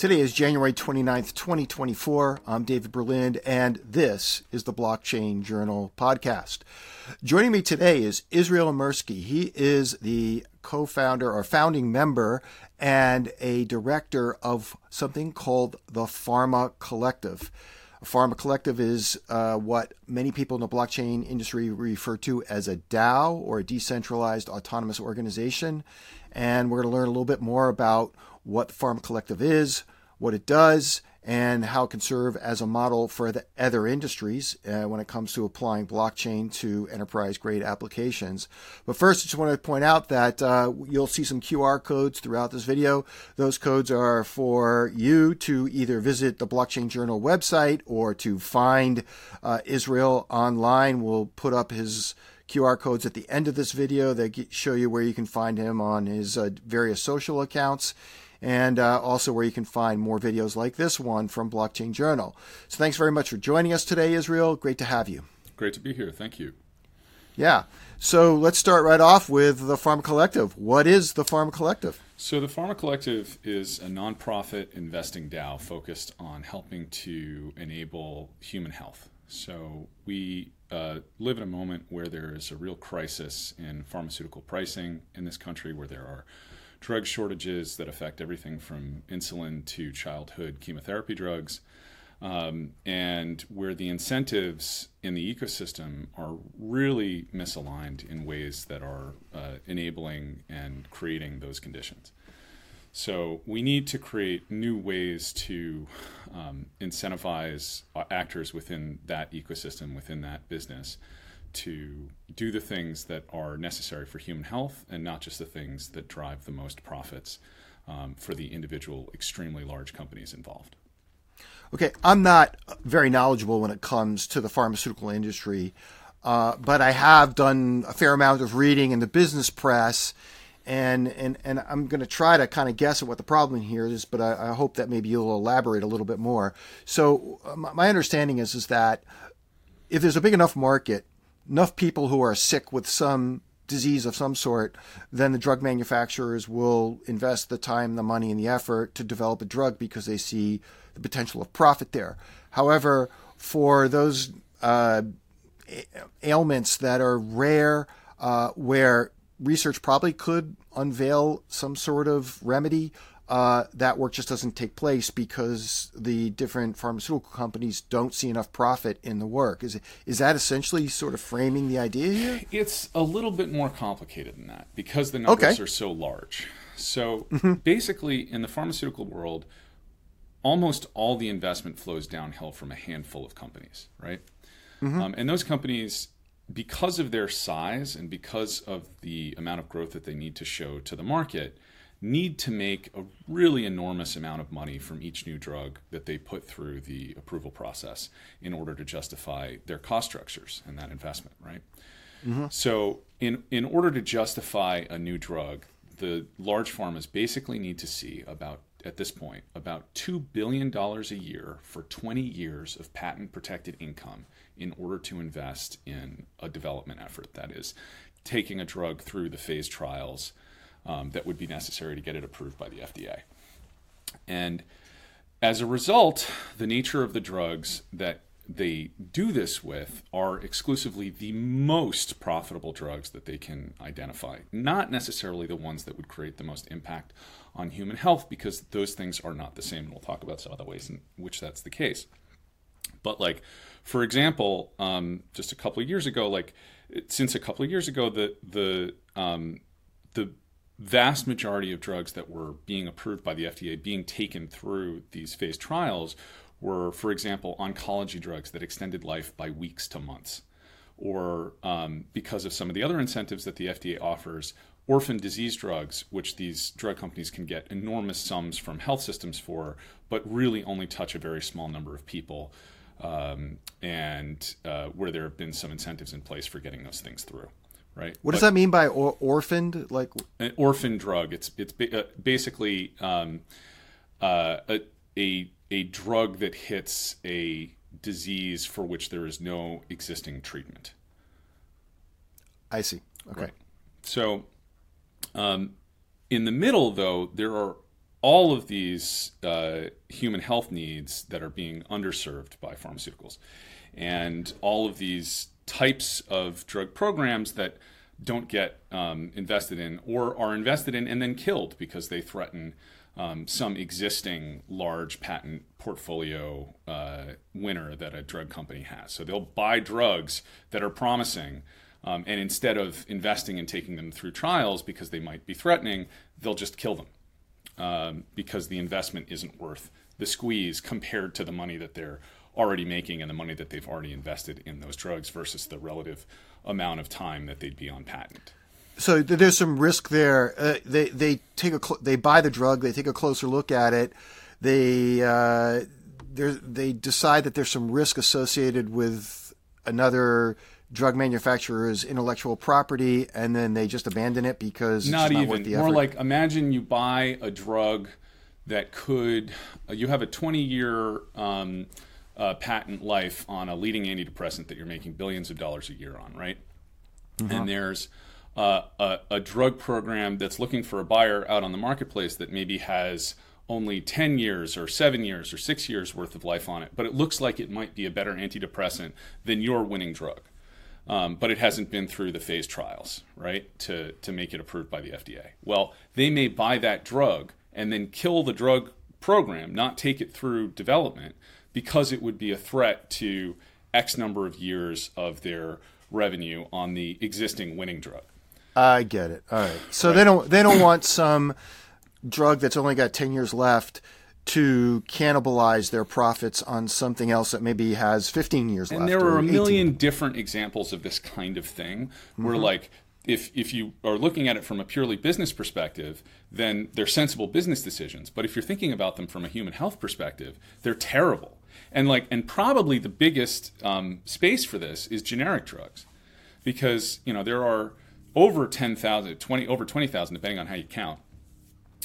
Today is January 29th, 2024. I'm David Berlind, and this is the Blockchain Journal podcast. Joining me today is Israel Mirsky. He is the co founder or founding member and a director of something called the Pharma Collective. Pharma Collective is uh, what many people in the blockchain industry refer to as a DAO or a decentralized autonomous organization. And we're going to learn a little bit more about what the Pharma Collective is, what it does, and how it can serve as a model for the other industries uh, when it comes to applying blockchain to enterprise grade applications. But first, I just want to point out that uh, you'll see some QR codes throughout this video. Those codes are for you to either visit the Blockchain Journal website or to find uh, Israel online. We'll put up his QR codes at the end of this video that show you where you can find him on his uh, various social accounts and uh, also where you can find more videos like this one from Blockchain Journal. So thanks very much for joining us today, Israel. Great to have you. Great to be here. Thank you. Yeah. So let's start right off with the Pharma Collective. What is the Pharma Collective? So the Pharma Collective is a nonprofit investing DAO focused on helping to enable human health. So we uh, live in a moment where there is a real crisis in pharmaceutical pricing in this country, where there are drug shortages that affect everything from insulin to childhood chemotherapy drugs, um, and where the incentives in the ecosystem are really misaligned in ways that are uh, enabling and creating those conditions. So we need to create new ways to um, incentivize actors within that ecosystem, within that business, to do the things that are necessary for human health and not just the things that drive the most profits um, for the individual, extremely large companies involved. Okay, I'm not very knowledgeable when it comes to the pharmaceutical industry, uh, but I have done a fair amount of reading in the business press. And, and, and I'm going to try to kind of guess at what the problem here is, but I, I hope that maybe you'll elaborate a little bit more. So, uh, my understanding is, is that if there's a big enough market, enough people who are sick with some disease of some sort, then the drug manufacturers will invest the time, the money, and the effort to develop a drug because they see the potential of profit there. However, for those uh, ailments that are rare, uh, where research probably could unveil some sort of remedy, uh, that work just doesn't take place because the different pharmaceutical companies don't see enough profit in the work. Is is that essentially sort of framing the idea here? It's a little bit more complicated than that because the numbers okay. are so large. So mm-hmm. basically, in the pharmaceutical world, almost all the investment flows downhill from a handful of companies, right? Mm-hmm. Um, and those companies because of their size and because of the amount of growth that they need to show to the market, need to make a really enormous amount of money from each new drug that they put through the approval process in order to justify their cost structures and that investment, right? Mm-hmm. So, in, in order to justify a new drug, the large pharmas basically need to see about, at this point, about $2 billion a year for 20 years of patent protected income in order to invest in a development effort. That is, taking a drug through the phase trials um, that would be necessary to get it approved by the FDA. And as a result, the nature of the drugs that they do this with are exclusively the most profitable drugs that they can identify, not necessarily the ones that would create the most impact on human health, because those things are not the same. And we'll talk about some of the ways in which that's the case. But, like, for example, um, just a couple of years ago, like, since a couple of years ago, the the um, the vast majority of drugs that were being approved by the FDA being taken through these phase trials were, for example, oncology drugs that extended life by weeks to months. Or um, because of some of the other incentives that the FDA offers, orphan disease drugs, which these drug companies can get enormous sums from health systems for, but really only touch a very small number of people, um, and uh, where there have been some incentives in place for getting those things through right? What does that mean by or- orphaned? Like an orphan drug? It's it's uh, basically um, uh, a, a a drug that hits a disease for which there is no existing treatment. I see. Okay. Right. So, um, in the middle, though, there are all of these uh, human health needs that are being underserved by pharmaceuticals, and all of these types of drug programs that don't get um, invested in or are invested in and then killed because they threaten um, some existing large patent portfolio uh, winner that a drug company has. So they'll buy drugs that are promising. Um, and instead of investing and taking them through trials because they might be threatening, they'll just kill them um, because the investment isn't worth the squeeze compared to the money that they're already making and the money that they've already invested in those drugs versus the relative amount of time that they'd be on patent. So there's some risk there. Uh, they they take a cl- they buy the drug, they take a closer look at it, they uh, they decide that there's some risk associated with another drug manufacturer's intellectual property, and then they just abandon it because it's not, not even. more like imagine you buy a drug that could uh, you have a 20 year um, uh, patent life on a leading antidepressant that you're making billions of dollars a year on, right? Mm-hmm. And there's uh, a, a, drug program that's looking for a buyer out on the marketplace that maybe has only 10 years or 7 years or 6 years worth of life on it, but it looks like it might be a better antidepressant than your winning drug. Um, but it hasn't been through the phase trials, right, to, to make it approved by the FDA. Well, they may buy that drug and then kill the drug program, not take it through development, because it would be a threat to X number of years of their revenue on the existing winning drug. I get it. All right. So right. they don't they don't want some drug that's only got 10 years left to cannibalize their profits on something else that maybe has 15 years and left. And there are a million different examples of this kind of thing where mm-hmm. like if if you are looking at it from a purely business perspective, then they're sensible business decisions. But if you're thinking about them from a human health perspective, they're terrible. And like and probably the biggest um, space for this is generic drugs, because you know there are over 10,000, 20, over 20,000, depending on how you count,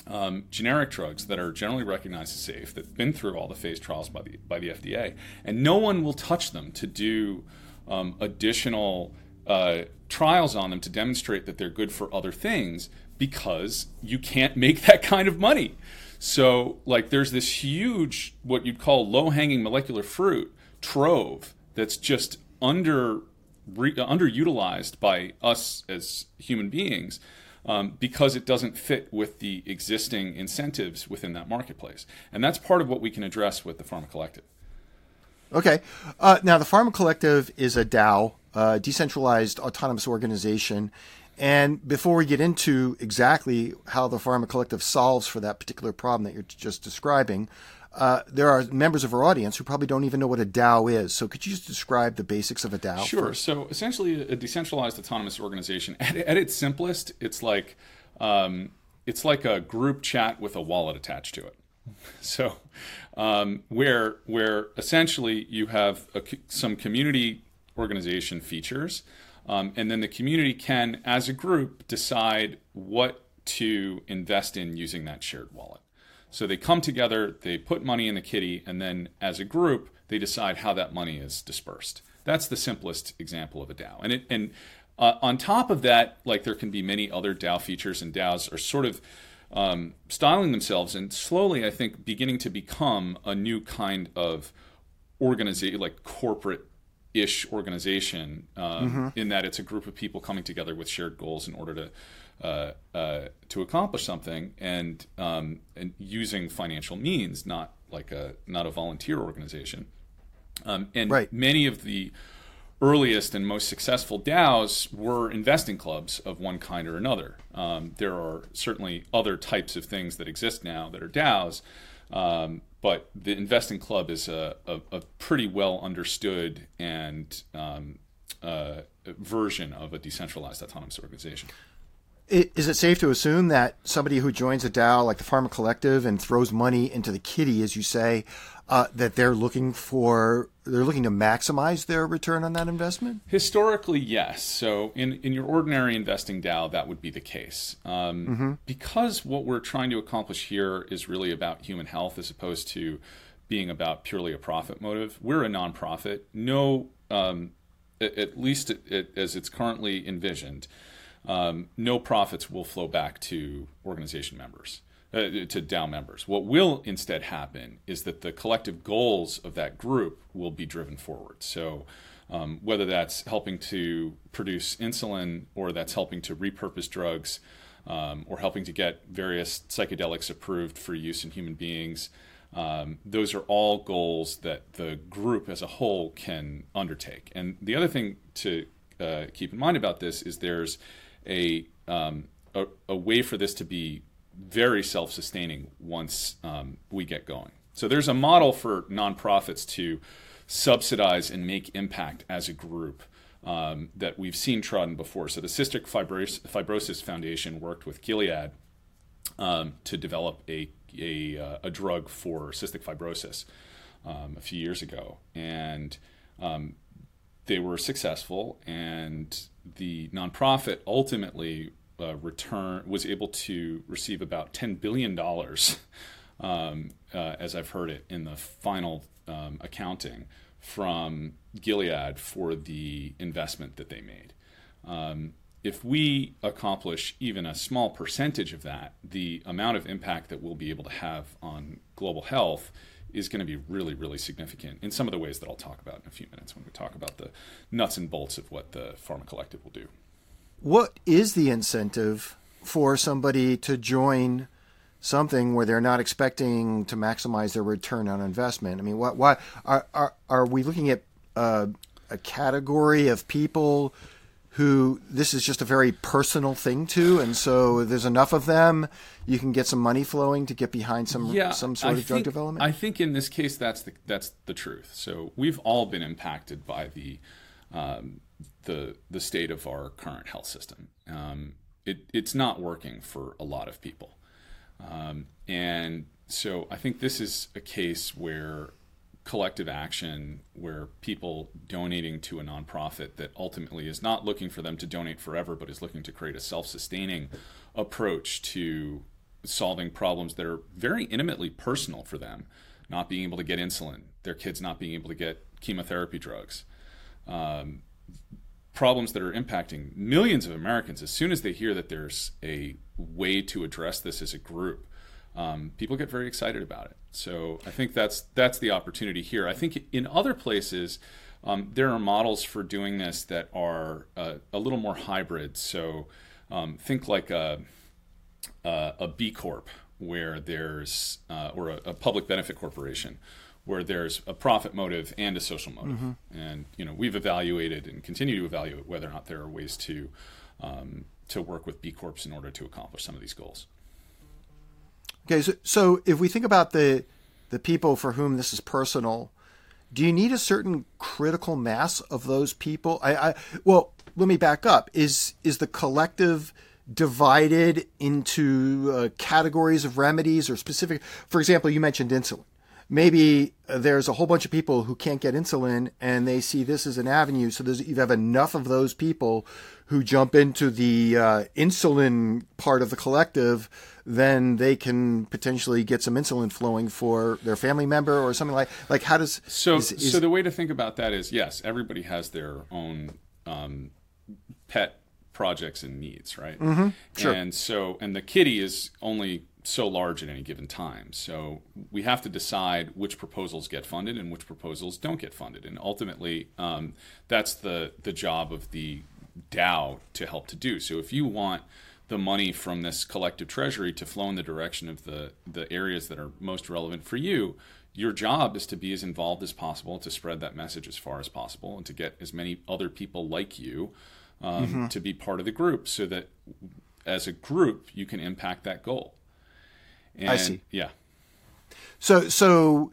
um, generic drugs that are generally recognized as safe, that've been through all the phase trials by the, by the FDA, and no one will touch them to do um, additional uh, trials on them to demonstrate that they're good for other things because you can't make that kind of money. So, like, there's this huge, what you'd call low hanging molecular fruit trove that's just under re- underutilized by us as human beings um, because it doesn't fit with the existing incentives within that marketplace. And that's part of what we can address with the Pharma Collective. Okay. Uh, now, the Pharma Collective is a DAO, uh, decentralized autonomous organization. And before we get into exactly how the Pharma Collective solves for that particular problem that you're just describing, uh, there are members of our audience who probably don't even know what a DAO is. So, could you just describe the basics of a DAO? Sure. First? So, essentially, a decentralized autonomous organization, at, at its simplest, it's like um, it's like a group chat with a wallet attached to it. So, um, where where essentially you have a, some community organization features, um, and then the community can, as a group, decide what to invest in using that shared wallet. So they come together, they put money in the kitty, and then as a group, they decide how that money is dispersed. That's the simplest example of a DAO. And it, and uh, on top of that, like there can be many other DAO features, and DAOs are sort of um, styling themselves and slowly, I think, beginning to become a new kind of organization, like corporate ish organization, um, mm-hmm. in that it's a group of people coming together with shared goals in order to uh, uh, to accomplish something and um, and using financial means, not like a not a volunteer organization. Um, and right. many of the earliest and most successful DAOs were investing clubs of one kind or another. Um, there are certainly other types of things that exist now that are DAOs, um, but the investing club is a, a, a pretty well understood and um, uh, version of a decentralized autonomous organization. Is it safe to assume that somebody who joins a DAO like the Pharma Collective and throws money into the kitty, as you say, uh, that they're looking for they're looking to maximize their return on that investment? Historically, yes. So in in your ordinary investing DAO, that would be the case. Um, mm-hmm. Because what we're trying to accomplish here is really about human health as opposed to being about purely a profit motive. We're a nonprofit. No, um, at, at, least it, it, as it's currently envisioned um, no profits will flow back to organization members. uh, to DAO members. What will instead happen is that the collective goals of that group will be driven forward. So, um, whether that's helping to produce insulin or that's helping to repurpose drugs um, or helping to get various psychedelics approved for use in human beings, um, those are all goals that the group as a whole can undertake. And the other thing to uh, keep in mind about this is there's a, um, a, a way for this to be very self sustaining once um, we get going. So there's a model for nonprofits to subsidize and make impact as a group um, that we've seen trodden before. So the Cystic Fibros- Fibrosis Foundation worked with Gilead um, to develop a, a, uh, a, drug for cystic fibrosis um, a few years ago. And um, they were successful, and the nonprofit ultimately uh, return was able to receive about ten billion dollars, um, uh, as I've heard it in the final um, accounting from Gilead for the investment that they made. Um, if we accomplish even a small percentage of that, the amount of impact that we'll be able to have on global health is going to be really, really significant in some of the ways that I'll talk about in a few minutes when we talk about the nuts and bolts of what the Pharma Collective will do. What is the incentive for somebody to join something where they're not expecting to maximize their return on investment? I mean, what, why are, are, are we looking at uh, a category of people who this is just a very personal thing to, and so there's enough of them, you can get some money flowing to get behind some yeah, some sort I of think, drug development. I think in this case, that's the that's the truth. So we've all been impacted by the um, the the state of our current health system. Um, it, it's not working for a lot of people, um, and so I think this is a case where collective action where people donating to a nonprofit that ultimately is not looking for them to donate forever, but is looking to create a self sustaining approach to solving problems that are very intimately personal for them. Not being able to get insulin, their kids not being able to get chemotherapy drugs. Um, problems that are impacting millions of Americans as soon as they hear that there's a way to address this as a group um, people get very excited about it. So I think that's that's the opportunity here. I think in other places. Um, there are models for doing this that are uh, a little more hybrid. So um, think like a, a, a, B Corp, where there's, uh, or a, a, public benefit corporation, where there's a profit motive and a social motive. Mm-hmm. And you know we've evaluated and continue to evaluate whether or not there are ways to um, to work with B Corps in order to accomplish some of these goals. Okay, so, so if we think about the the people for whom this is personal, do you need a certain critical mass of those people? I, I well, let me back up. Is is the collective divided into uh, categories of remedies or specific? For example, you mentioned insulin. Maybe there's a whole bunch of people who can't get insulin, and they see this as an avenue. So you have enough of those people who jump into the uh, insulin part of the collective then they can potentially get some insulin flowing for their family member or something like like how does so is, is, so the way to think about that is yes everybody has their own um, pet projects and needs right mm-hmm. sure. and so and the kitty is only so large at any given time so we have to decide which proposals get funded and which proposals don't get funded and ultimately um, that's the the job of the DAO to help to do. So if you want the money from this collective treasury to flow in the direction of the the areas that are most relevant for you your job is to be as involved as possible to spread that message as far as possible and to get as many other people like you um, mm-hmm. to be part of the group so that as a group you can impact that goal. And, i see. yeah. So so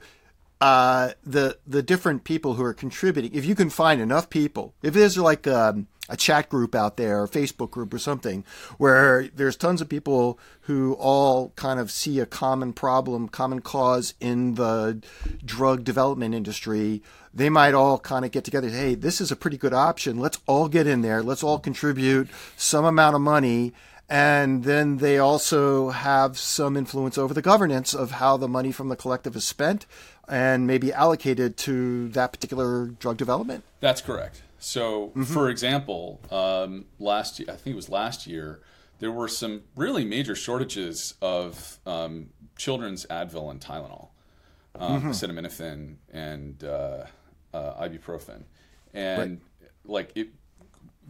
uh, the the different people who are contributing if you can find enough people if there's like um, a chat group out there, a Facebook group or something, where there's tons of people who all kind of see a common problem, common cause in the drug development industry. They might all kind of get together. Hey, this is a pretty good option. Let's all get in there. Let's all contribute some amount of money. And then they also have some influence over the governance of how the money from the collective is spent and maybe allocated to that particular drug development. That's correct. So, mm-hmm. for example, um, last I think it was last year, there were some really major shortages of um, children's Advil and Tylenol, um, mm-hmm. acetaminophen, and uh, uh, ibuprofen, and right. like it,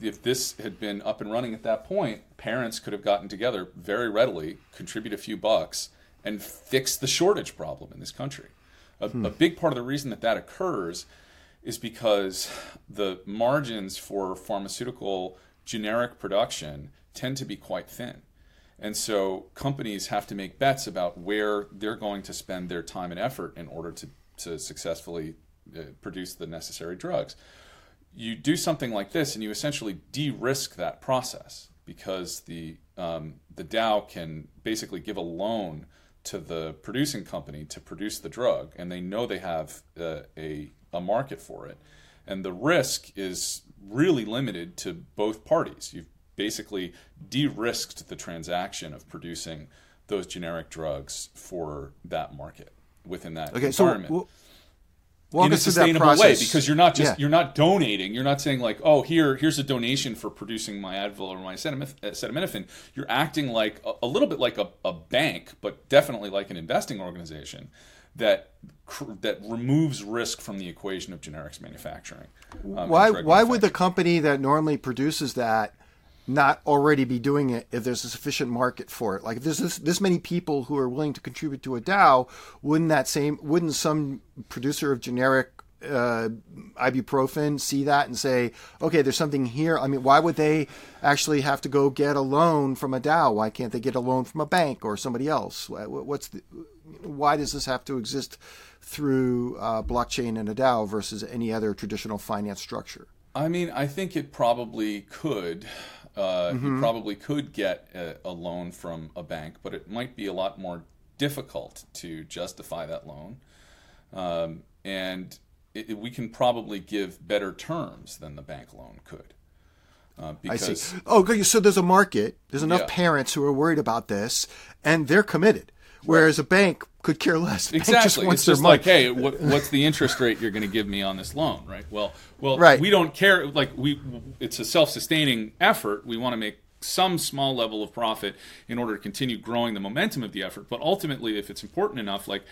if this had been up and running at that point, parents could have gotten together very readily, contribute a few bucks, and fix the shortage problem in this country. A, hmm. a big part of the reason that that occurs is because the margins for pharmaceutical generic production tend to be quite thin. And so companies have to make bets about where they're going to spend their time and effort in order to, to successfully uh, produce the necessary drugs. You do something like this and you essentially de risk that process because the, um, the DAO can basically give a loan to the producing company to produce the drug, and they know they have uh, a, a market for it. And the risk is really limited to both parties. You've basically de-risked the transaction of producing those generic drugs for that market within that okay, environment. So, well, in a sustainable way because you're not just yeah. you're not donating you're not saying like oh here here's a donation for producing my advil or my acetaminophen you're acting like a, a little bit like a, a, bank but definitely like an investing organization that that removes risk from the equation of generics manufacturing um, why why would the company that normally produces that not already be doing it if there's a sufficient market for it. Like if there's this, this many people who are willing to contribute to a DAO, wouldn't that same wouldn't some producer of generic uh, ibuprofen see that and say, okay, there's something here. I mean, why would they actually have to go get a loan from a DAO? Why can't they get a loan from a bank or somebody else? What's the, why does this have to exist through uh, blockchain and a DAO versus any other traditional finance structure? I mean, I think it probably could uh, mm-hmm. You probably could get a, a, loan from a bank, but it might be a lot more difficult to justify that loan. Um, and it, we can probably give better terms than the bank loan could. Uh, because, I see. Oh, so there's a market. There's enough yeah. parents who are worried about this, and they're committed. Whereas right. a bank could care less. exactly. Just it's just like, hey, what, what's the interest rate you're going to give me on this loan, right? Well, well, right. we don't care. Like we, it's a self-sustaining effort. We want to make some small level of profit in order to continue growing the momentum of the effort. But ultimately, if it's important enough, like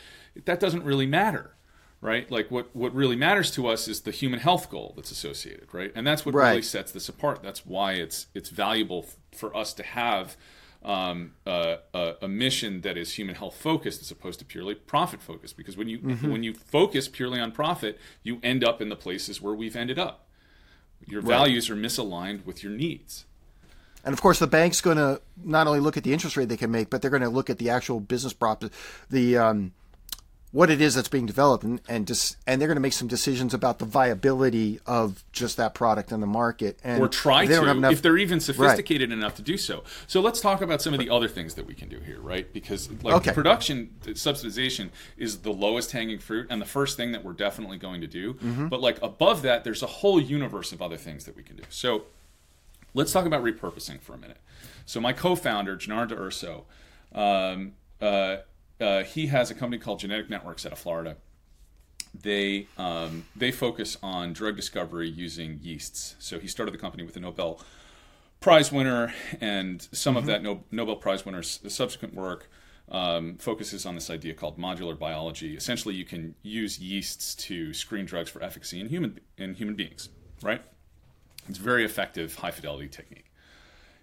that doesn't really matter, right? Like what what really matters to us is the human health goal that's associated, right? And that's what right. really sets this apart. That's why it's it's valuable for us to have um, a, a, mission that is human health focused as opposed to purely profit focused. Because when you mm-hmm. when you focus purely on profit, you end up in the places where we've ended up. Your right. values are misaligned with your needs. And of course, the bank's going to not only look at the interest rate they can make, but they're going to look at the actual business prop, the um, what it is that's being developed and and, just, and they're going to make some decisions about the viability of just that product in the market and or try they to enough, if they're even sophisticated right. enough to do so so let's talk about some of the other things that we can do here right because like okay. production subsidization is the lowest hanging fruit and the first thing that we're definitely going to do mm-hmm. but like above that there's a whole universe of other things that we can do so let's talk about repurposing for a minute so my co-founder Gennaro D'Urso um, uh, uh, he has a company called Genetic Networks out of Florida. They um, they focus on drug discovery using yeasts. So he started the company with a Nobel Prize winner, and some mm-hmm. of that no- Nobel Prize winner's subsequent work um, focuses on this idea called modular biology. Essentially, you can use yeasts to screen drugs for efficacy in human in human beings. Right? It's a very effective, high fidelity technique.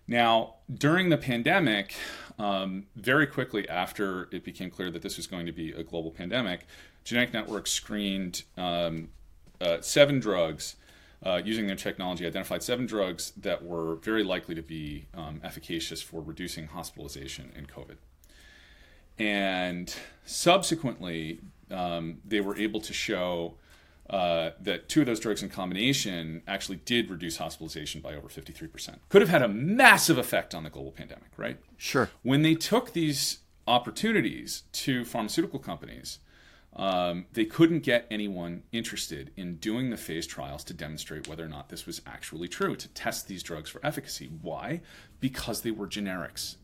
Now, during the pandemic, um, very quickly after it became clear that this was going to be a global pandemic, Genetic Network screened um, uh, seven drugs uh, using their technology, identified seven drugs that were very likely to be um, efficacious for reducing hospitalization in COVID. And subsequently, um, they were able to show uh, that two of those drugs in combination actually did reduce hospitalization by over 53%. Could have had a massive effect on the global pandemic, right? Sure. When they took these opportunities to pharmaceutical companies, um, they couldn't get anyone interested in doing the phase trials to demonstrate whether or not this was actually true, to test these drugs for efficacy. Why? Because they were generics.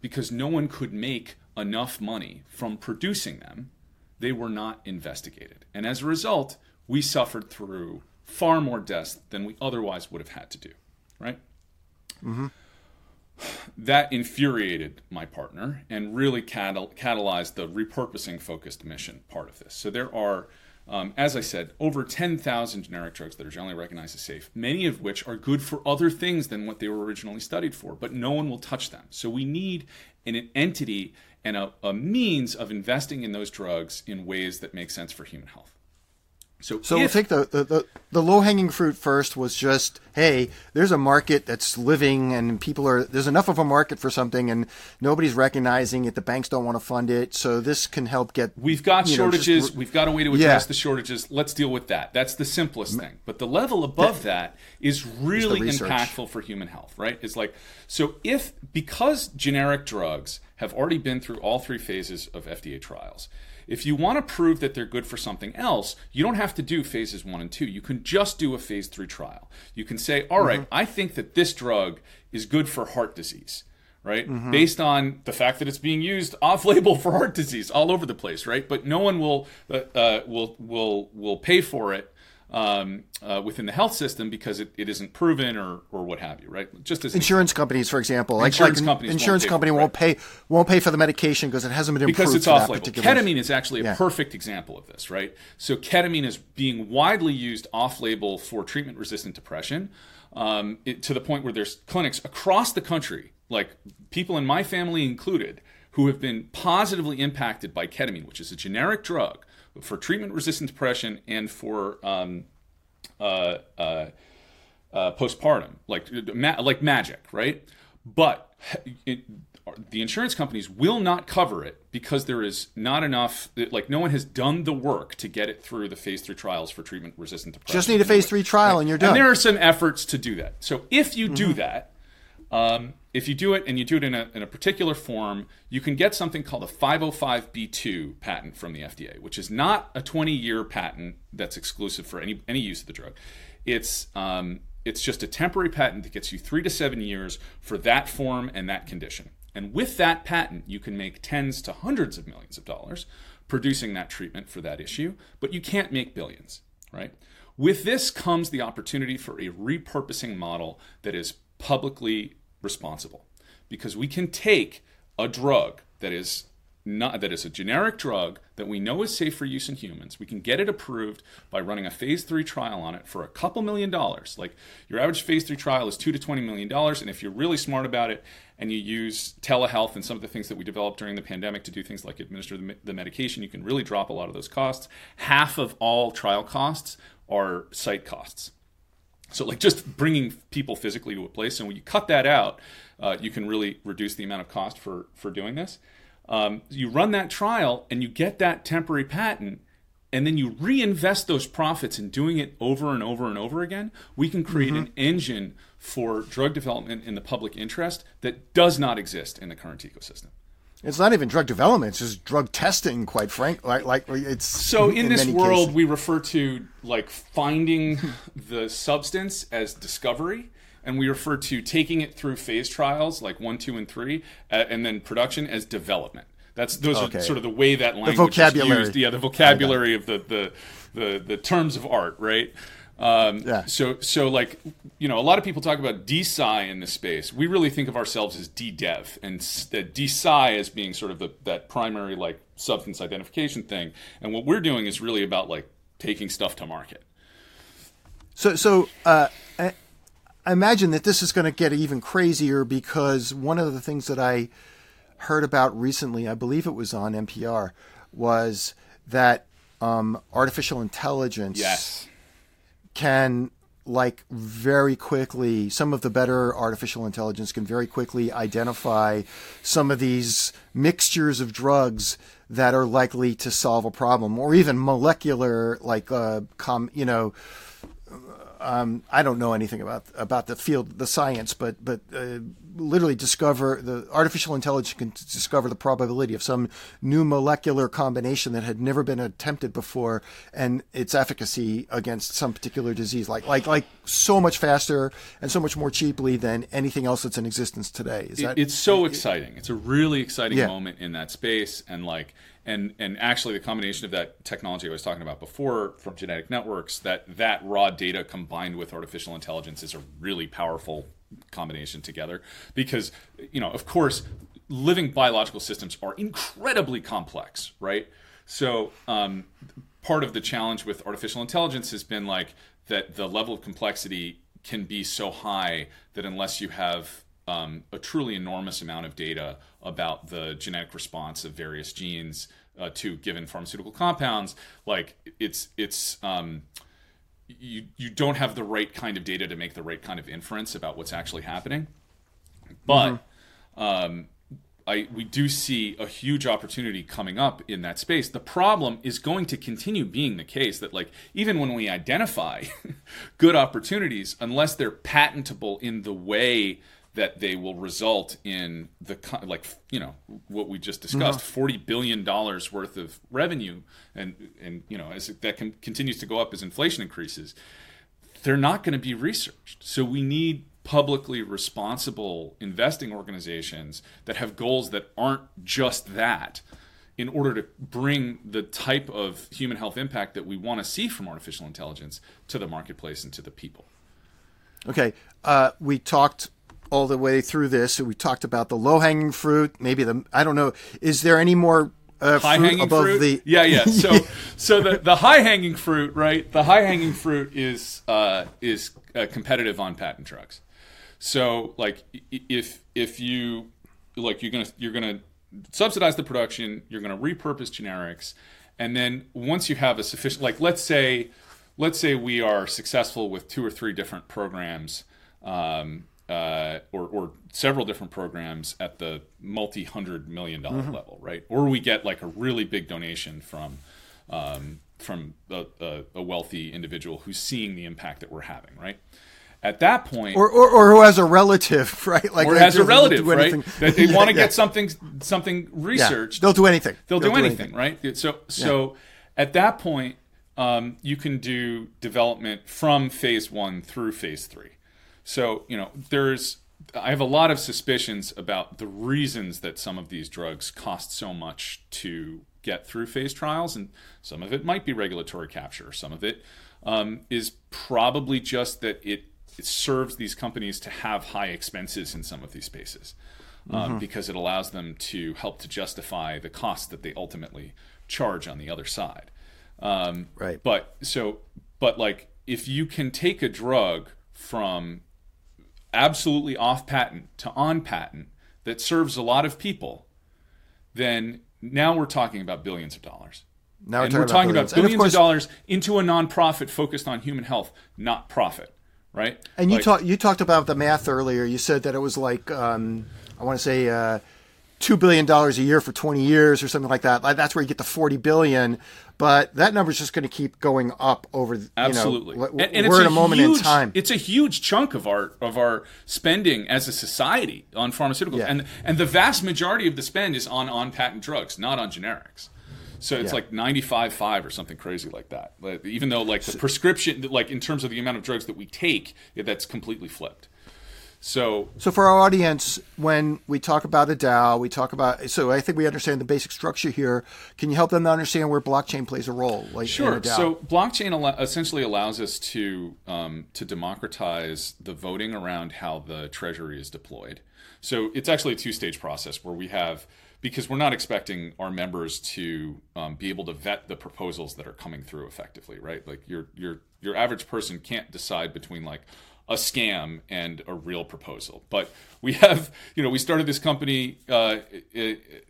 Because no one could make enough money from producing them, they were not investigated. And as a result, we suffered through far more deaths than we otherwise would have had to do, right? Mm-hmm. that infuriated my partner and really catal- catalyzed the repurposing focused mission part of this. So there are, um, as I said, over 10,000 generic drugs that are generally recognized as safe, many of which are good for other things than what they were originally studied for, but no one will touch them. So we need an entity and a, a means of investing in those drugs in ways that make sense for human health. So, so if, we'll take the, the, the, the low hanging fruit first was just, hey, there's a market that's living and people are, there's enough of a market for something and nobody's recognizing it. The banks don't want to fund it. So this can help get. We've got shortages. Know, just, we've got a way to address yeah. the shortages. Let's deal with that. That's the simplest thing. But the level above that, that is really impactful for human health, right? It's like, so if, because generic drugs have already been through all three phases of FDA trials, if you want to prove that they're good for something else, you don't have to do phases one and two. You can just do a phase three trial. You can say, all right, mm-hmm. I think that this drug is good for heart disease right? Mm-hmm. Based on the fact that it's being used off-label for heart disease all over the place, right? But no one will uh, uh will will will pay for it um, uh, within the health system because it, it isn't proven or, or what have you, right? Just as insurance companies, for example, like insurance like companies insurance won't company won't pay won't pay for the medication because it hasn't been because it's off label. Ketamine is actually a yeah. perfect example of this, right? So ketamine is being widely used off label for treatment resistant depression. Um, it, to the point where there's clinics across the country, like people in my family included, who have been positively impacted by ketamine, which is a generic drug for treatment resistant depression and for um, uh, uh, uh, postpartum, like ma- like magic, right? But it, the insurance companies will not cover it because there is not enough. Like no one has done the work to get it through the phase three trials for treatment resistant depression. Just need a phase three trial right? and you're done. And there are some efforts to do that. So if you do mm-hmm. that, um, if you do it and you do it in a, in a particular form, you can get something called a 505b2 patent from the FDA, which is not a 20 year patent that's exclusive for any, any use of the drug. It's, um, it's just a temporary patent that gets you three to seven years for that form and that condition. And with that patent, you can make tens to hundreds of millions of dollars producing that treatment for that issue, but you can't make billions, right? With this comes the opportunity for a repurposing model that is publicly responsible because we can take a drug that is not that is a generic drug that we know is safe for use in humans. We can get it approved by running a phase three trial on it for a couple million dollars. Like your average phase three trial is two to twenty million dollars, and if you're really smart about it and you use telehealth and some of the things that we developed during the pandemic to do things like administer the, the medication, you can really drop a lot of those costs. Half of all trial costs are site costs. So, like just bringing people physically to a place, and when you cut that out, uh, you can really reduce the amount of cost for for doing this. Um, you run that trial, and you get that temporary patent, and then you reinvest those profits in doing it over and over and over again. We can create mm-hmm. an engine for drug development in the public interest that does not exist in the current ecosystem. It's not even drug development; it's just drug testing. Quite frank, like like it's so. In, in this world, cases. we refer to like finding the substance as discovery, and we refer to taking it through phase trials, like one, two, and three, uh, and then production as development. That's those okay. are sort of the way that language the vocabulary. is used. Yeah, the vocabulary of the, the the the terms of art, right? Um, yeah. So, so like, you know, a lot of people talk about DeSci in this space. We really think of ourselves as DDev and DeSci as being sort of the, that primary like substance identification thing. And what we're doing is really about like taking stuff to market. So, so uh, I, I imagine that this is going to get even crazier because one of the things that I heard about recently, I believe it was on NPR, was that um, artificial intelligence. Yes can like very quickly some of the better artificial intelligence can very quickly identify some of these mixtures of drugs that are likely to solve a problem or even molecular like uh com you know um, I don't know anything about about the field, the science, but but uh, literally discover the artificial intelligence can discover the probability of some new molecular combination that had never been attempted before, and its efficacy against some particular disease, like like like so much faster and so much more cheaply than anything else that's in existence today. Is that, it's so it, exciting. It's a really exciting yeah. moment in that space, and like and and actually the combination of that technology I was talking about before from genetic networks that that raw data combined with artificial intelligence is a really powerful combination together. Because you know of course living biological systems are incredibly complex right? So um, part of the challenge with artificial intelligence has been like that the level of complexity can be so high that unless you have um, a truly enormous amount of data about the genetic response of various genes uh, to given pharmaceutical compounds, like it's it's um, you you don't have the right kind of data to make the right kind of inference about what's actually happening. But mm-hmm. um, I, we do see a huge opportunity coming up in that space. The problem is going to continue being the case that, like, even when we identify good opportunities, unless they're patentable in the way that they will result in the like you know what we just discussed mm-hmm. 40 billion dollars worth of revenue and and you know as that can, continues to go up as inflation increases they're not going to be researched so we need publicly responsible investing organizations that have goals that aren't just that in order to bring the type of human health impact that we want to see from artificial intelligence to the marketplace and to the people okay uh, we talked all the way through this. We talked about the low hanging fruit. Maybe the I don't know. Is there any more uh, high hanging above fruit? the? Yeah, yeah. So so the the high hanging fruit, right? The high hanging fruit is uh, is uh, competitive on patent drugs. So like if if you like you're gonna you're gonna subsidize the production, you're gonna repurpose generics, and then once you have a sufficient like let's say let's say we are successful with two or three different programs um, uh, or, or, several different programs at the multi hundred million dollar mm-hmm. level, right? Or we get like a really big donation from um, from a, a, a, wealthy individual who's seeing the impact that we're having, right? At that point, or, or, or who has a relative, right? Like or has a relative, right? That they want to yeah. get something something researched. Yeah. They'll do anything. They'll, They'll do, do, anything, anything, right? So so yeah. at that point, um, you can do development from phase one through phase three. So, you know, there's I have a lot of suspicions about the reasons that some of these drugs cost so much to get through phase trials, and some of it might be regulatory capture. Some of it um, is probably just that it, it, serves these companies to have high expenses in some of these spaces um, mm-hmm. because it allows them to help to justify the cost that they ultimately charge on the other side. Um, right. But so, but like if you can take a drug from absolutely off patent to on patent that serves a lot of people, then now we're talking about billions of dollars. Now and we're talking, about billions, about billions of, course, of, dollars into a nonprofit focused on human health, not profit, right? And like, you talked you talked about the math earlier. You said that it was like um, I want to say uh, two billion dollars a year for twenty years or something like that. That's where you get the forty billion but that number is just going to keep going up over. You Absolutely, know, and, and we're at a, a moment huge, in time. It's a huge chunk of our of our spending as a society on pharmaceuticals, yeah. and and the vast majority of the spend is on on patent drugs, not on generics. So it's yeah. like 95 5 or something crazy like that. Even though like the prescription like in terms of the amount of drugs that we take, that's completely flipped. So, so for our audience, when we talk about a DAO, we talk about. So I think we understand the basic structure here. Can you help them to understand where blockchain plays a role? Like sure. So blockchain al- essentially allows us to um, to democratize the voting around how the treasury is deployed. So it's actually a two stage process where we have because we're not expecting our members to um, be able to vet the proposals that are coming through effectively, right? Like your your your average person can't decide between like a scam and a real proposal. But we have, you know, we started this company, uh, it,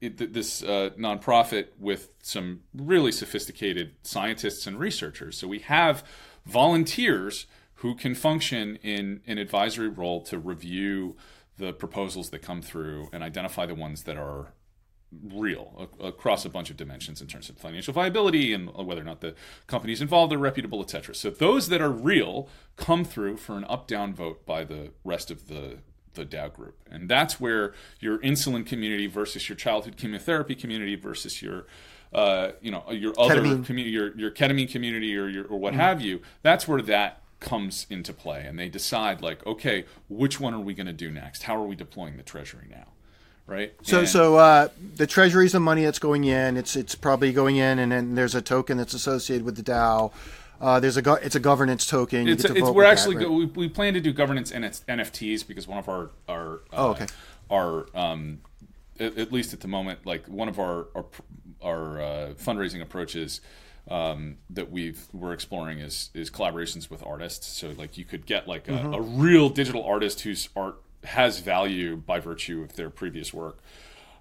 it, this uh, nonprofit with some really sophisticated scientists and researchers. So we have volunteers who can function in an advisory role to review the proposals that come through and identify the ones that are real across a bunch of dimensions in terms of financial viability and whether or not the companies involved are reputable, etc. So those that are real come through for an up-down vote by the rest of the the DAO group, and that's where your insulin community versus your childhood chemotherapy community versus your uh, you know your other community, your your ketamine community or your or what mm-hmm. have you. That's where that comes into play, and they decide like, okay, which one are we going to do next? How are we deploying the treasury now? Right? So, and so uh, the treasury is the money that's going in. It's it's probably going in, and then there's a token that's associated with the DAO. Uh, there's a go- it's a governance token. It's, a, it's we're actually that, right? we, we plan to do governance and it's NFTs because one of our our uh, oh, okay. our um, at, at, least at the moment like one of our our, our uh, fundraising approaches um, that we've we're exploring is is collaborations with artists. So like you could get like a, mm-hmm. a real digital artist whose art has value by virtue of their previous work.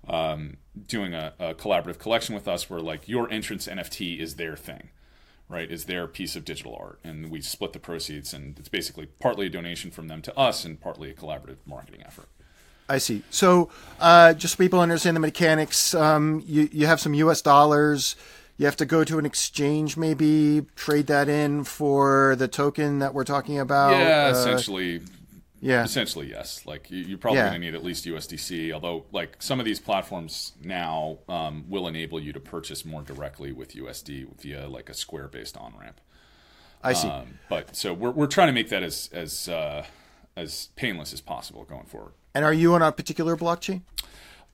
Um, doing a, a, collaborative collection with us where like your entrance NFT is their thing, right? Is their piece of digital art, and we split the proceeds, and it's basically partly a donation from them to us, and partly a collaborative marketing effort. I see. So, uh, just so people understand the mechanics, um, you you have some U.S. dollars you have to go to an exchange, maybe trade that in for the token that we're talking about. Yeah, uh, essentially. Yeah, essentially yes. Like you, are probably yeah. going to need at least USDC. Although, like some of these platforms now um, will enable you to purchase more directly with USD via like a Square based on ramp. I see. Um, but so we're we're trying to make that as as uh, as painless as possible going forward. And are you on a particular blockchain?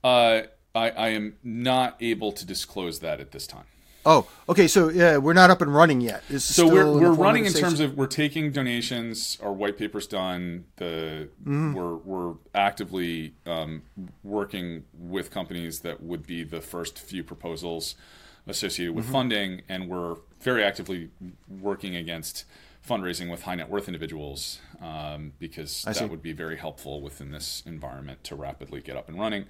Uh, I, I am not able to disclose that at this time. Oh, okay. So yeah, we're not up and running yet. so we're we're running in terms of we're taking donations. Our white paper's done. The mm-hmm. we're we're actively um, working with companies that would be the first few proposals associated with mm-hmm. funding, and we're very actively working against fundraising with high net worth individuals um, because I that see. would be very helpful within this environment to rapidly get up and running.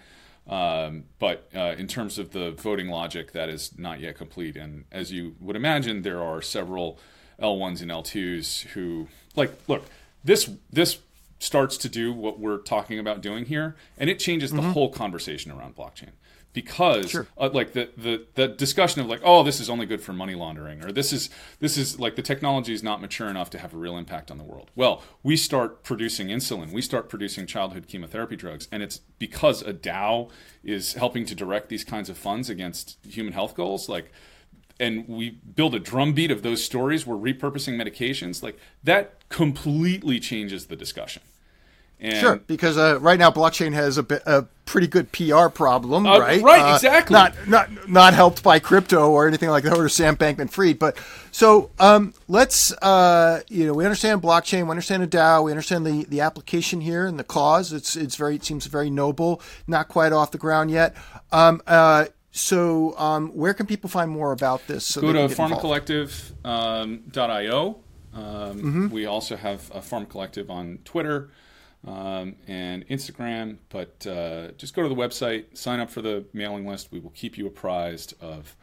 Um, but uh, in terms of the voting logic, that is not yet complete. And as you would imagine, there are several L1s and L2s who, like, look, this this starts to do what we're talking about doing here, and it changes the mm-hmm. whole conversation around blockchain because sure. uh, like the, the the discussion of like oh this is only good for money laundering or this is this is like the technology is not mature enough to have a real impact on the world. Well we start producing insulin. We start producing childhood chemotherapy drugs and it's because a DAO is helping to direct these kinds of funds against human health goals like and we build a drumbeat of those stories. We're repurposing medications. Like that completely changes the discussion and sure, because uh, right now blockchain has a, bit, a pretty good PR problem, uh, right? Right, uh, exactly. Not not not helped by crypto or anything like that, or Sam Bankman-Fried. But so um, let's uh, you know we understand blockchain, we understand a DAO, we understand the the application here and the cause. It's it's very it seems very noble, not quite off the ground yet. Um, uh, so um, where can people find more about this? So Go to pharmacollective.io. Um, um, mm-hmm. We also have a Pharma Collective on Twitter um, and Instagram. But uh, just go to the website, sign up for the mailing list. We will keep you apprised of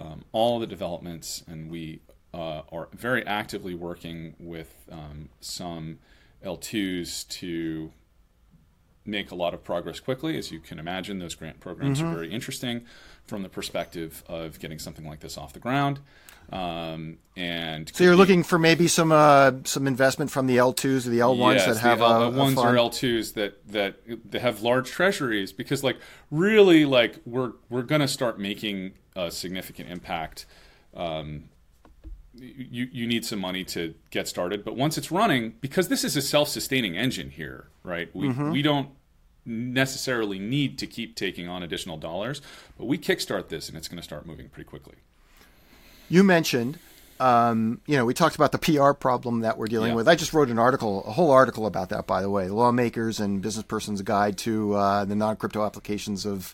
um, all the developments, and we uh, are very actively working with um, some L2s to make a lot of progress quickly. As you can imagine, those grant programs mm-hmm. are very interesting from the perspective of getting something like this off the ground. Um, and so you're be, looking for maybe some uh, some investment from the L2s or the L1s yes, that have the L, ones or L2s that that that have large treasuries because like really like we're we're going to start making a significant impact. Um, you you need some money to get started, but once it's running, because this is a self-sustaining engine here, right? We mm-hmm. we don't necessarily need to keep taking on additional dollars, but we kickstart this and it's going to start moving pretty quickly you mentioned, um, you know, we talked about the PR problem that we're dealing yeah. with. I just wrote an article, a whole article about that, by the way, the lawmakers and business person's guide to uh, the non-crypto applications of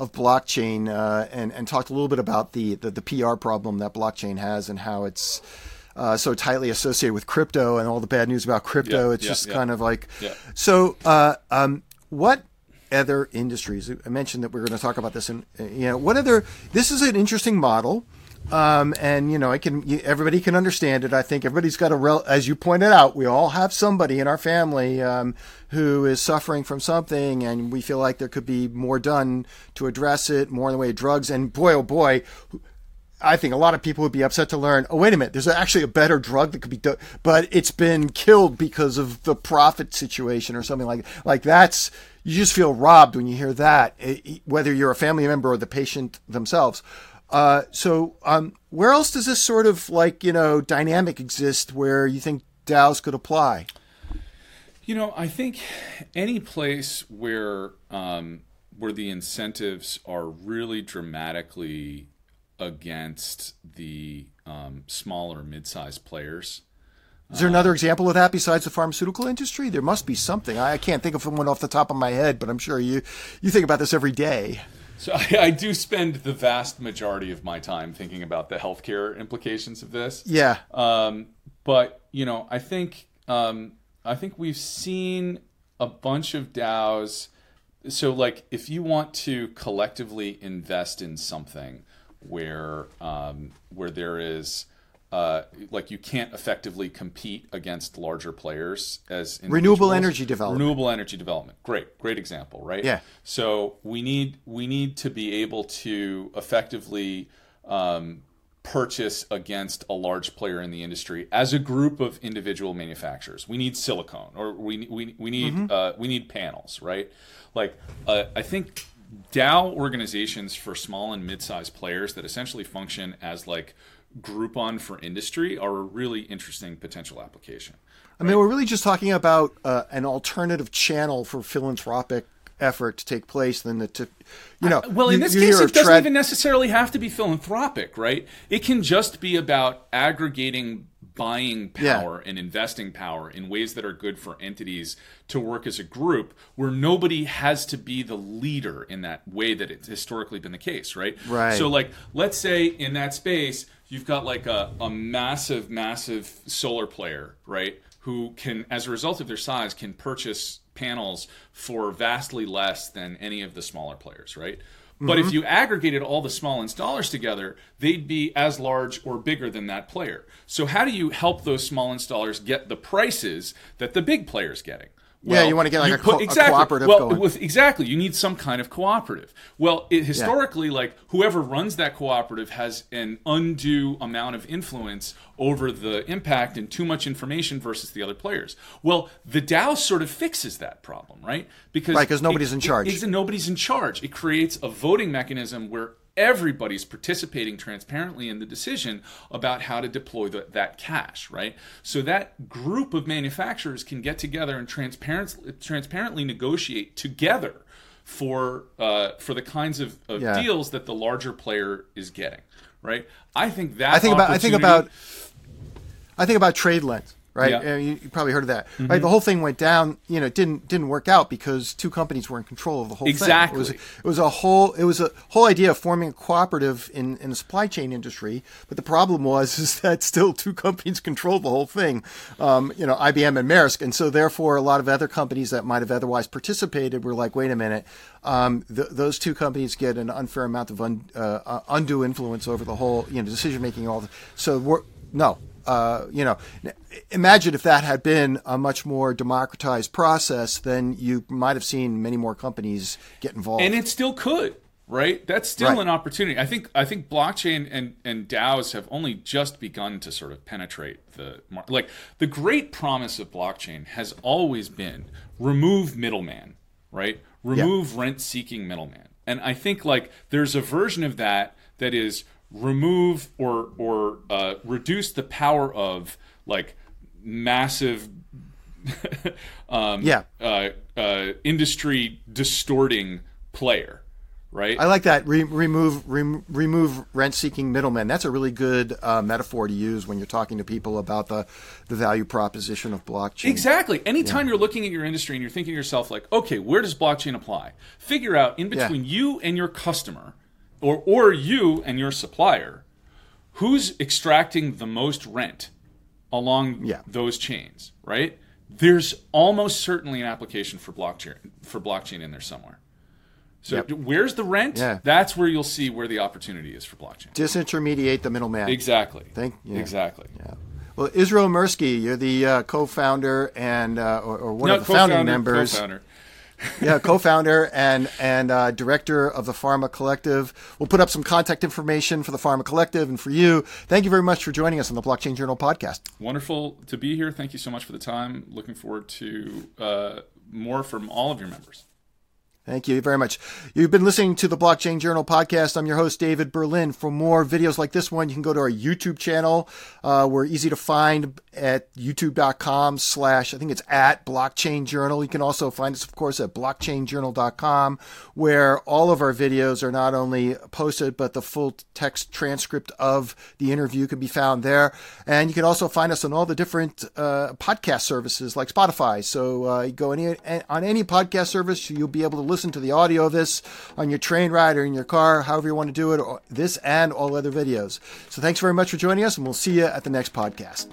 of blockchain, uh, and and talked a little bit about the, the, the PR problem that blockchain has and how it's. Uh, so tightly associated with crypto and all the bad news about crypto. Yeah, it's yeah, just kind of like so. Uh, um, what other industries? I mentioned that we are going to talk about this, and you know, what other? This is an interesting model. Um, and you know, I can everybody can understand it. I think everybody's got a rel- as you pointed out, we all have somebody in our family um, who is suffering from something, and we feel like there could be more done to address it, more in the way of drugs. And boy, oh boy, I think a lot of people would be upset to learn, oh, wait a minute, there's actually a better drug that could be done, but it's been killed because of the profit situation or something like that. like that's you just feel robbed when you hear that, whether you're a family member or the patient themselves. Uh, so, um, where else does this sort of like you know dynamic exist where you think DAOs could apply? You know, I think any place where um, where the incentives are really dramatically against the um, smaller mid-sized players. Is there another example of that besides the pharmaceutical industry? There must be something. I can't think of one off the top of my head, but I'm sure you you think about this every day. So I, I, do spend the vast majority of my time thinking about the healthcare implications of this. Yeah. Um, but you know, I think um, I think we've seen a bunch of DAOs. So, like, if you want to collectively invest in something where um, where there is uh, like you can't effectively compete against larger players as renewable energy development. Renewable energy development, great, great example, right? Yeah. So we need we need to be able to effectively um, purchase against a large player in the industry as a group of individual manufacturers. We need silicone, or we we we need mm-hmm. uh, we need panels, right? Like uh, I think DAO organizations for small and mid-sized players that essentially function as like Groupon for industry are a really interesting potential application. Right? I mean, we're really just talking about uh, an alternative channel for philanthropic effort to take place than the to, you know. well, in this case, it doesn't even necessarily have to be philanthropic, right? It can just be about aggregating buying power yeah. and investing power in ways that are good for entities to work as a group where nobody has to be the leader in that way that it's historically been the case right right so like let's say in that space you've got like a, a massive, massive solar player, right? Who can, as a result of their size, can purchase panels for vastly less than any of the smaller players, right? But mm-hmm. if you aggregated all the small installers together, they'd be as large or bigger than that player. So, how do you help those small installers get the prices that the big player's getting? Well, yeah, you want to get like a, co- exactly. a cooperative well, going. With, exactly. You need some kind of cooperative. Well, it, historically, yeah. like whoever runs that cooperative has an undue amount of influence over the impact and too much information versus the other players. Well, the DAO sort of fixes that problem, right? Because right, because nobody's it, in charge. It, nobody's in charge. It creates a voting mechanism where everybody's participating transparently in the decision about how to deploy the, that cash, right? So that group of manufacturers can get together and transparently, transparently negotiate together for uh, for the kinds of, of yeah. deals that the larger player is getting, right? I think that I think about I think about I think about TradeLens right? Yeah. You, you, probably heard of that, mm-hmm. right? The whole thing went down. You know, it didn't didn't work out because two companies were in control of the whole exactly. thing. Exactly. It was it was a whole it was a whole idea of forming a cooperative in in the supply chain industry. But the problem was is that still two companies controlled the whole thing. Um, you know, IBM and Maersk, and so therefore a lot of other companies that might have otherwise participated were like, wait a minute. Um, th- those two companies get an unfair amount of un- uh, undue influence over the whole, you know, decision making. All the, so we're no, uh, you know, imagine if that had been a much more democratized process, then you might have seen many more companies get involved. And it still could, right? That's still right. an opportunity. I think I think blockchain and and DAOs have only just begun to sort of penetrate the like the great promise of blockchain has always been remove middleman, right? Remove yeah. rent seeking middleman. And I think like there's a version of that that is remove or or uh, reduce the power of like massive um, yeah. uh, uh, industry distorting player right? I like that. Re- remove re- remove rent seeking middlemen. That's a really good uh, metaphor to use when you're talking to people about the the value proposition of blockchain. Exactly. Anytime yeah. you're looking at your industry and you're thinking to yourself like okay where does blockchain apply? Figure out in between yeah. you and your customer or or you and your supplier, who's extracting the most rent along yeah. those chains, right? There's almost certainly an application for blockchain for blockchain in there somewhere. So yep. where's the rent? Yeah. That's where you'll see where the opportunity is for blockchain. Disintermediate the middleman. Exactly. Think yeah. exactly. Yeah. Well, Israel Mirsky, you're the uh, co-founder and uh, or, or, one no, of the founding members. Co-founder yeah, co-founder and and uh, director of the Pharma Collective. We'll put up some contact information for the Pharma Collective and for you. Thank you very much for joining us on the Blockchain Journal podcast. Wonderful to be here. Thank you so much for the time. Looking forward to uh, more from all of your members. Thank you very much. You've been listening to the Blockchain Journal podcast. I'm your host, David Berlind. For more videos like this one, you can go to our YouTube channel. Uh, we're easy to find at youtube.com slash, I think it's at Blockchain Journal. You can also find us, of course, at blockchainjournal.com, where all of our videos are not only posted, but the full text transcript of the interview can be found there. And you can also find us on all the different uh, podcast services like Spotify. So uh, go any, on any podcast service, you'll be able to listen listen to the audio of this on your train ride or in your car, however you want to do it, or this and all other videos. So thanks very much for joining us, and we'll see you at the next podcast.